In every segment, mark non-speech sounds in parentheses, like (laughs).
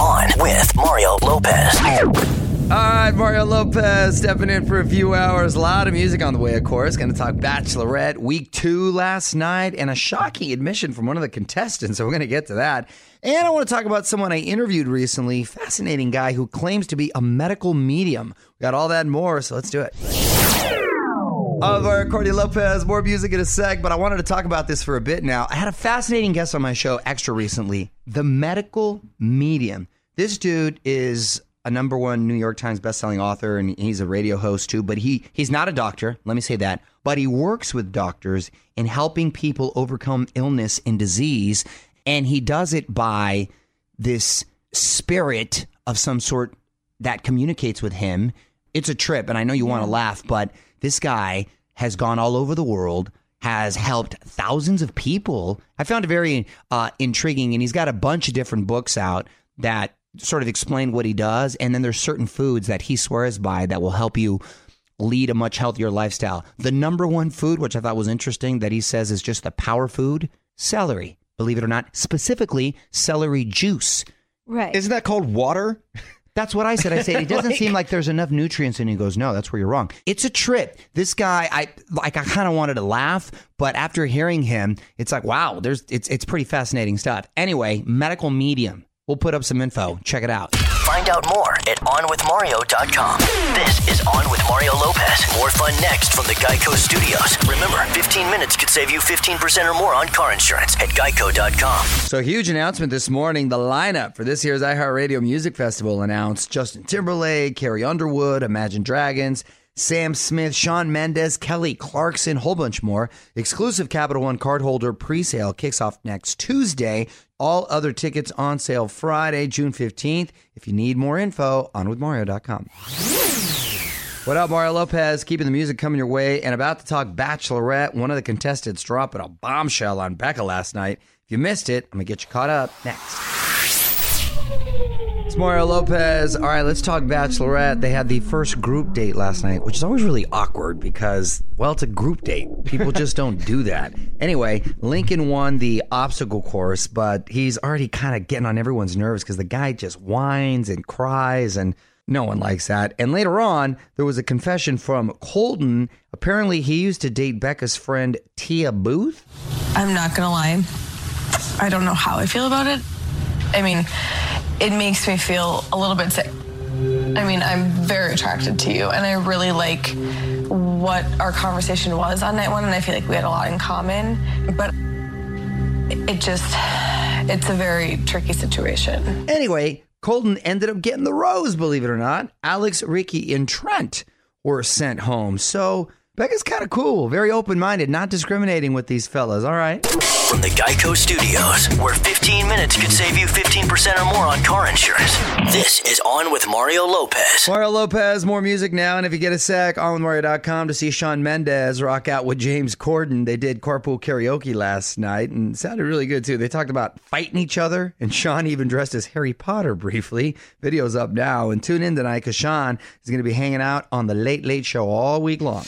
On with Mario Lopez. All right, Mario Lopez stepping in for a few hours. A lot of music on the way, of course. Going to talk Bachelorette week two last night and a shocking admission from one of the contestants. So we're going to get to that. And I want to talk about someone I interviewed recently. Fascinating guy who claims to be a medical medium. We got all that and more, so let's do it. Over Cordy Lopez, more music in a sec, but I wanted to talk about this for a bit now. I had a fascinating guest on my show extra recently the medical medium. This dude is a number one New York Times bestselling author, and he's a radio host too. But he he's not a doctor. Let me say that. But he works with doctors in helping people overcome illness and disease, and he does it by this spirit of some sort that communicates with him. It's a trip, and I know you want to laugh, but this guy has gone all over the world. Has helped thousands of people. I found it very uh, intriguing, and he's got a bunch of different books out that sort of explain what he does. And then there's certain foods that he swears by that will help you lead a much healthier lifestyle. The number one food, which I thought was interesting, that he says is just the power food celery. Believe it or not, specifically celery juice. Right. Isn't that called water? (laughs) That's what I said. I said it (laughs) doesn't seem like there's enough nutrients, and he goes, "No, that's where you're wrong. It's a trip." This guy, I like. I kind of wanted to laugh, but after hearing him, it's like, wow, there's it's it's pretty fascinating stuff. Anyway, medical medium. We'll put up some info. Check it out. Find out more at OnWithMario.com. This is On with Mario Lopez. More fun next from the Geico Studios. Remember, 15 minutes could save you 15% or more on car insurance at Geico.com. So, huge announcement this morning. The lineup for this year's iHeartRadio Music Festival announced Justin Timberlake, Carrie Underwood, Imagine Dragons, Sam Smith, Shawn Mendes, Kelly Clarkson, whole bunch more. Exclusive Capital One cardholder pre-sale kicks off next Tuesday. All other tickets on sale Friday, June 15th. If you need more info, onwithmario.com. What up, Mario Lopez? Keeping the music coming your way and about to talk Bachelorette. One of the contestants dropping a bombshell on Becca last night. If you missed it, I'm going to get you caught up next. It's Mario Lopez. All right, let's talk Bachelorette. They had the first group date last night, which is always really awkward because, well, it's a group date. People (laughs) just don't do that. Anyway, Lincoln won the obstacle course, but he's already kind of getting on everyone's nerves because the guy just whines and cries, and no one likes that. And later on, there was a confession from Colton. Apparently, he used to date Becca's friend Tia Booth. I'm not gonna lie. I don't know how I feel about it. I mean, it makes me feel a little bit sick. I mean, I'm very attracted to you, and I really like what our conversation was on night one, and I feel like we had a lot in common. But it just, it's a very tricky situation. Anyway, Colton ended up getting the rose, believe it or not. Alex, Ricky, and Trent were sent home. So Becca's kind of cool, very open minded, not discriminating with these fellas. All right. From the Geico Studios, where 15 minutes could save you 15% or more on car insurance. This is On with Mario Lopez. Mario Lopez, more music now. And if you get a sec, onwithmario.com to see Shawn Mendes rock out with James Corden. They did carpool karaoke last night and sounded really good too. They talked about fighting each other, and Shawn even dressed as Harry Potter (laughs) briefly. Video's up now. And tune in tonight because Shawn is going to be hanging out on the Late Late Show all week long.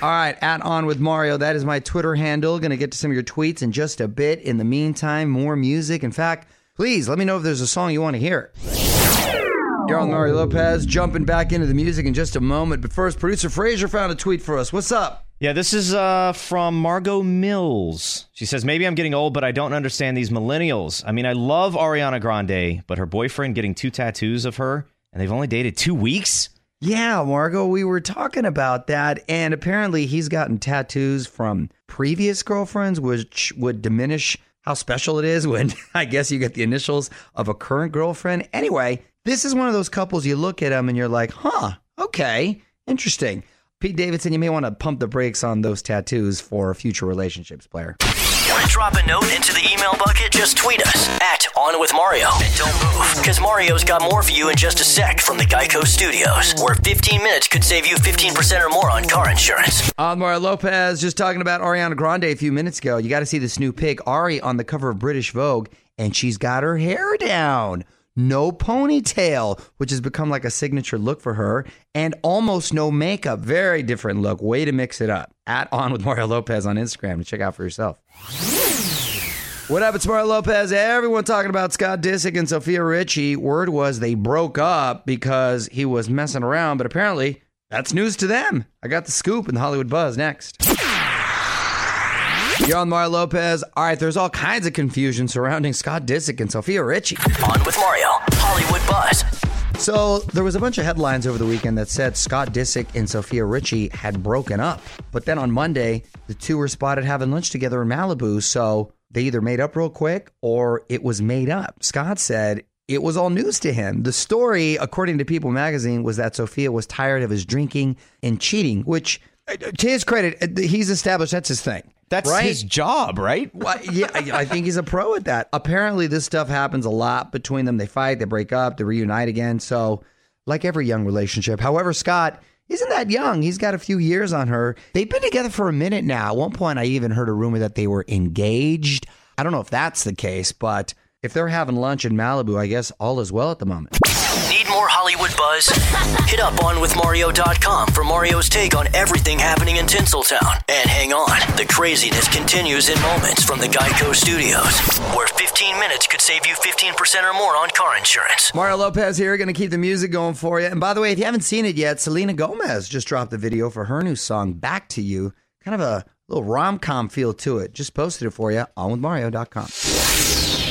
All right, at On with Mario. That is my Twitter handle. Going to get to some of your tweets in just a bit. In the meantime, more music. In fact, please let me know if there's a song you want to hear. You're on Mario Lopez, jumping back into the music in just a moment. But first, producer Fraser found a tweet for us. What's up? Yeah, this is uh, from Margot Mills. She says, Maybe I'm getting old, but I don't understand these millennials. I mean, I love Ariana Grande, but her boyfriend getting two tattoos of her, and they've only dated two weeks? Yeah, Margot, we were talking about that, and apparently he's gotten tattoos from previous girlfriends, which would diminish how special it is when (laughs) I guess you get the initials of a current girlfriend. Anyway, this is one of those couples you look at them and you're like, huh, okay, interesting. Pete Davidson, you may want to pump the brakes on those tattoos for future relationships, player. Drop a note into the email bucket? Just tweet us at On With Mario. And don't move, because Mario's got more for you in just a sec from the Geico Studios, where 15 minutes could save you 15% or more on car insurance. On Mario Lopez, just talking about Ariana Grande a few minutes ago. You got to see this new pic. Ari on the cover of British Vogue, and she's got her hair down. No ponytail, which has become like a signature look for her, and almost no makeup. Very different look. Way to mix it up. At On with Mario Lopez on Instagram to check out for yourself. What up? It's Mario Lopez. Everyone talking about Scott Disick and Sofia Richie. Word was they broke up because he was messing around, but apparently that's news to them. I got the scoop in the Hollywood Buzz next. You're on Mario Lopez. All right, there's all kinds of confusion surrounding Scott Disick and Sofia Richie. On with Mario, Hollywood Buzz. So there was a bunch of headlines over the weekend that said Scott Disick and Sofia Richie had broken up. But then on Monday, the two were spotted having lunch together in Malibu. So they either made up real quick or it was made up. Scott said it was all news to him. The story, according to People magazine, was that Sofia was tired of his drinking and cheating, which, uh, to his credit, uh, he's established that's his thing. That's right? his job, right? Well, yeah, I think he's a pro at that. Apparently, this stuff happens a lot between them. They fight, they break up, they reunite again. So, like every young relationship. However, Scott isn't that young. He's got a few years on her. They've been together for a minute now. At one point, I even heard a rumor that they were engaged. I don't know if that's the case, but if they're having lunch in Malibu, I guess all is well at the moment. Hollywood buzz? Hit up onwithmario.com for Mario's take on everything happening in Tinseltown. And hang on, the craziness continues in moments from the Geico Studios, where 15 minutes could save you 15% or more on car insurance. Mario Lopez here, going to keep the music going for you. And by the way, if you haven't seen it yet, Selena Gomez just dropped the video for her new song, Back to You. Kind of a little rom com feel to it. Just posted it for you on withmario.com.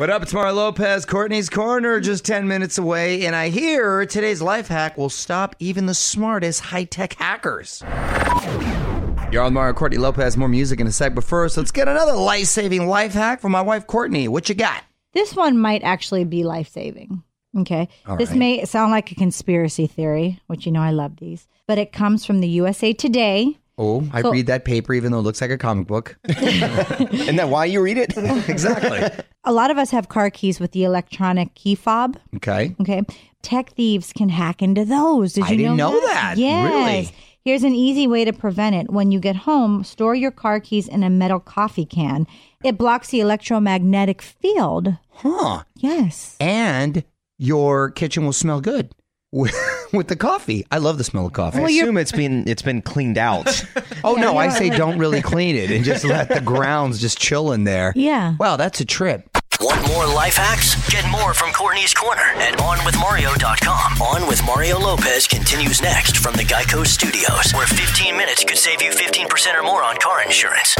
What up? It's Mario Lopez, Courtney's Corner, just 10 minutes away. And I hear today's life hack will stop even the smartest high tech hackers. You're on Mario Courtney Lopez. More music in a sec. But first, let's get another life saving life hack from my wife, Courtney. What you got? This one might actually be life saving. Okay. All this right. may sound like a conspiracy theory, which you know I love these, but it comes from the USA Today. Oh, I So- read that paper even though it looks like a comic book. (laughs) Isn't that why you read it? (laughs) exactly. A lot of us have car keys with the electronic key fob. Okay. Okay. Tech thieves can hack into those. Did I you didn't know, know that. Yes. Really? Here's an easy way to prevent it. When you get home, store your car keys in a metal coffee can. It blocks the electromagnetic field. Huh. Yes. And your kitchen will smell good (laughs) with, (laughs) with the coffee. I love the smell of coffee. I assume it's been it's been cleaned out. (laughs) oh, no, I say don't really clean it and just let the grounds just chill in there. Yeah. Wow, that's a trip. Want more life hacks? Get more from Courtney's Corner at onwithmario.com. On with Mario Lopez continues next from the Geico Studios, where 15 minutes could save you 15% or more on car insurance.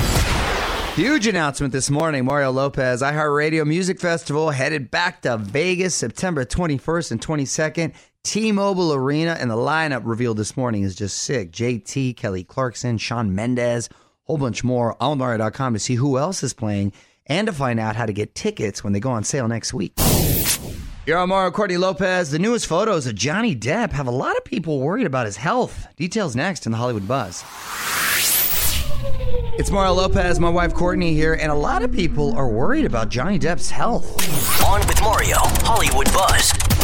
Huge announcement this morning. Mario Lopez, iHeartRadio Music Festival headed back to Vegas September 21st and 22nd. T-Mobile Arena and the lineup revealed this morning is just sick. JT, Kelly Clarkson, Shawn Mendes, whole bunch more on Mario.com to see who else is playing and to find out how to get tickets when they go on sale next week. You're on Mario Courtney Lopez. The newest photos of Johnny Depp have a lot of people worried about his health. Details next in the Hollywood Buzz. It's Mario Lopez, my wife Courtney here, and a lot of people are worried about Johnny Depp's health. On with Mario, Hollywood Buzz.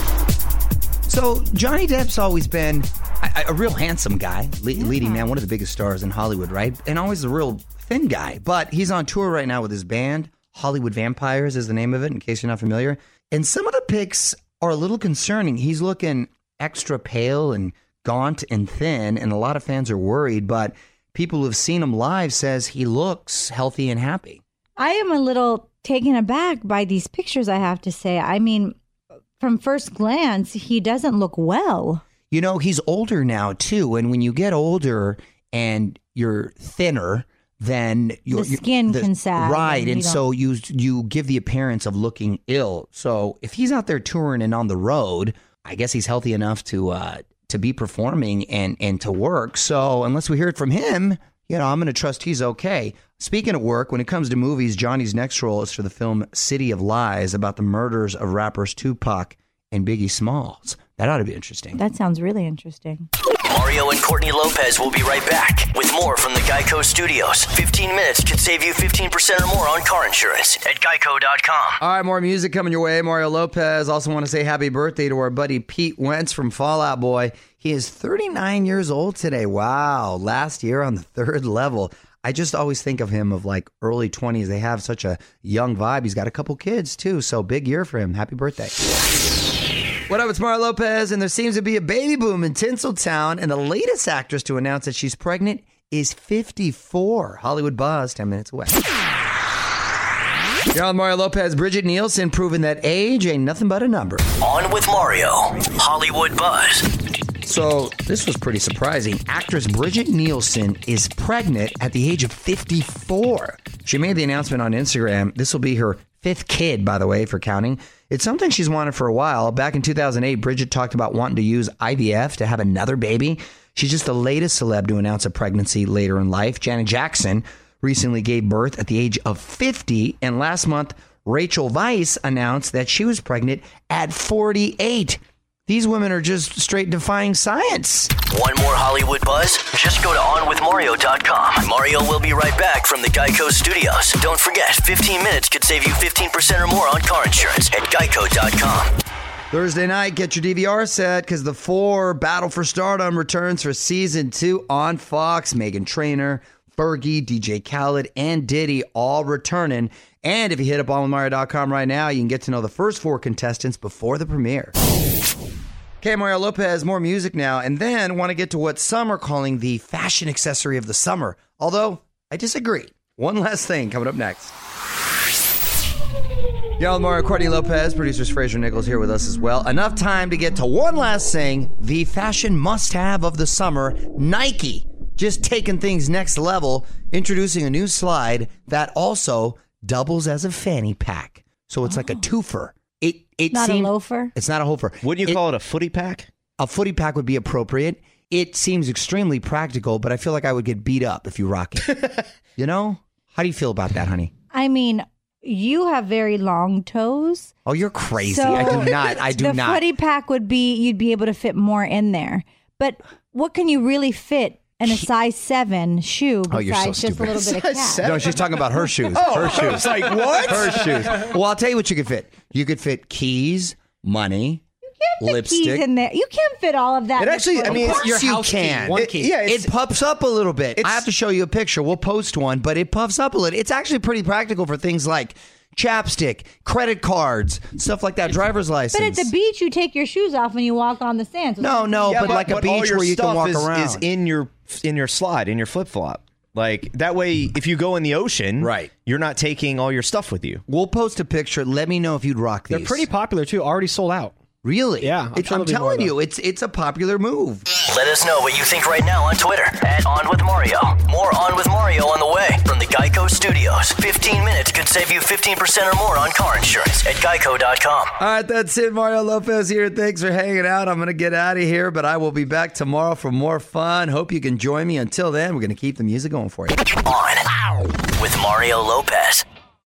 So, Johnny Depp's always been a, a real handsome guy, le- leading man, one of the biggest stars in Hollywood, right? And always a real thin guy. But he's on tour right now with his band. Hollywood Vampires is the name of it, in case you're not familiar. And some of the pics are a little concerning. He's looking extra pale and gaunt and thin, and a lot of fans are worried. But people who've seen him live says he looks healthy and happy. I am a little taken aback by these pictures, I have to say. I mean, from first glance, he doesn't look well. You know, he's older now too, and when you get older and you're thinner, then your The skin can sag right, and and so you you give the appearance of looking ill. So if he's out there touring and on the road, I guess he's healthy enough to uh, to be performing and and to work. So unless we hear it from him, you know, I'm going to trust he's okay. Speaking of work, when it comes to movies, Johnny's next role is for the film City of Lies about the murders of rappers Tupac and Biggie Smalls. That ought to be interesting. That sounds really interesting. Mario and Courtney Lopez will be right back with more from the Geico Studios. 15 minutes could save you 15% or more on car insurance at geico.com. All right, more music coming your way. Mario Lopez. Also, want to say happy birthday to our buddy Pete Wentz from Fall Out Boy. He is 39 years old today. Wow. Last year on the third level. I just always think of him of like early 20s. They have such a young vibe. He's got a couple kids too. So big year for him. Happy birthday. What up? It's Mario Lopez, and there seems to be a baby boom in Tinseltown. And the latest actress to announce that she's pregnant is 54. Hollywood Buzz, 10 minutes away. You're on Mario Lopez, Brigitte Nielsen, proving that age ain't nothing but a number. On with Mario. Hollywood Buzz. So, this was pretty surprising. Actress Brigitte Nielsen is pregnant at the age of 54. She made the announcement on Instagram. This will be her fifth kid, by the way, for counting. It's something she's wanted for a while. Back in 2008, Brigitte talked about wanting to use IVF to have another baby. She's just the latest celeb to announce a pregnancy later in life. Janet Jackson recently gave birth at the age of 50. And last month, Rachel Weisz announced that she was pregnant at 48. These women are just straight defying science. One more Hollywood buzz? Just go to onwithmario.com. Mario will be right back from the Geico Studios. Don't forget, 15 minutes could save you 15% or more on car insurance at geico.com. Thursday night, get your DVR set because the four Battle for Stardom returns for season two on Fox. Meghan Trainor, Fergie, DJ Khaled, and Diddy all returning. And if you hit up onwithmario.com right now, you can get to know the first four contestants before the premiere. Okay, Mario Lopez, more music now, and then want to get to what some are calling the fashion accessory of the summer. Although, I disagree. One last thing coming up next. Y'all, Mario Courtney Lopez, producers Fraser Nichols here with us as well. Enough time to get to one last thing the fashion must have of the summer Nike. Just taking things next level, introducing a new slide that also doubles as a fanny pack. So it's like a oh. twofer. It, it Not a loafer? It's not a hofer. Wouldn't you It- call it a footy pack? a footy pack would be appropriate. It seems extremely practical, but I feel like I would get beat up if you rock it. (laughs) you know? How do you feel about that, honey? I mean, you have very long toes. Oh, you're crazy. So I do (laughs) not. I do the not. The footy pack would be you'd be able to fit more in there. But what can you really fit in a size seven shoe Oh, you're so besides just a stupid. little bit of Size cap? no, she's talking about her shoes. Oh, her shoes. like what? Her shoes. Well, I'll tell you what you could fit. You could fit keys, money, Keys lipstick. in there. You can't fit all of that. It in a actually- I footy mean, pack. it's your you house key, can. one It- key. yeah, It puffs up a little bit. I It's- have to show you a picture. We'll post one, but it puffs up a little. It's actually pretty practical for things like chapstick, credit cards, stuff like that, driver's license. But at the beach, you take your shoes off and you walk on the sand. So No, no, Yeah, but, like a all beach where you can stuff walk is, around. is in your in your slide in your flip flop. Like that way, if you go in the ocean, Right. you're not taking all your stuff with you. We'll post a picture. Let me know if you'd rock these. They're pretty popular too. Already sold out. Really? Yeah, I'm I'm there'll be more, telling you, it's it's a popular move. Let us know what you think right now on Twitter at On With Mario. More On With Mario on the way from the Geico Studios. 15 minutes could save you 15% or more on car insurance at geico.com. All right, that's it. Mario Lopez here. Thanks for hanging out. I'm going to get out of here, but I will be back tomorrow for more fun. Hope you can join me. Until then, we're going to keep the music going for you. On with Mario Lopez.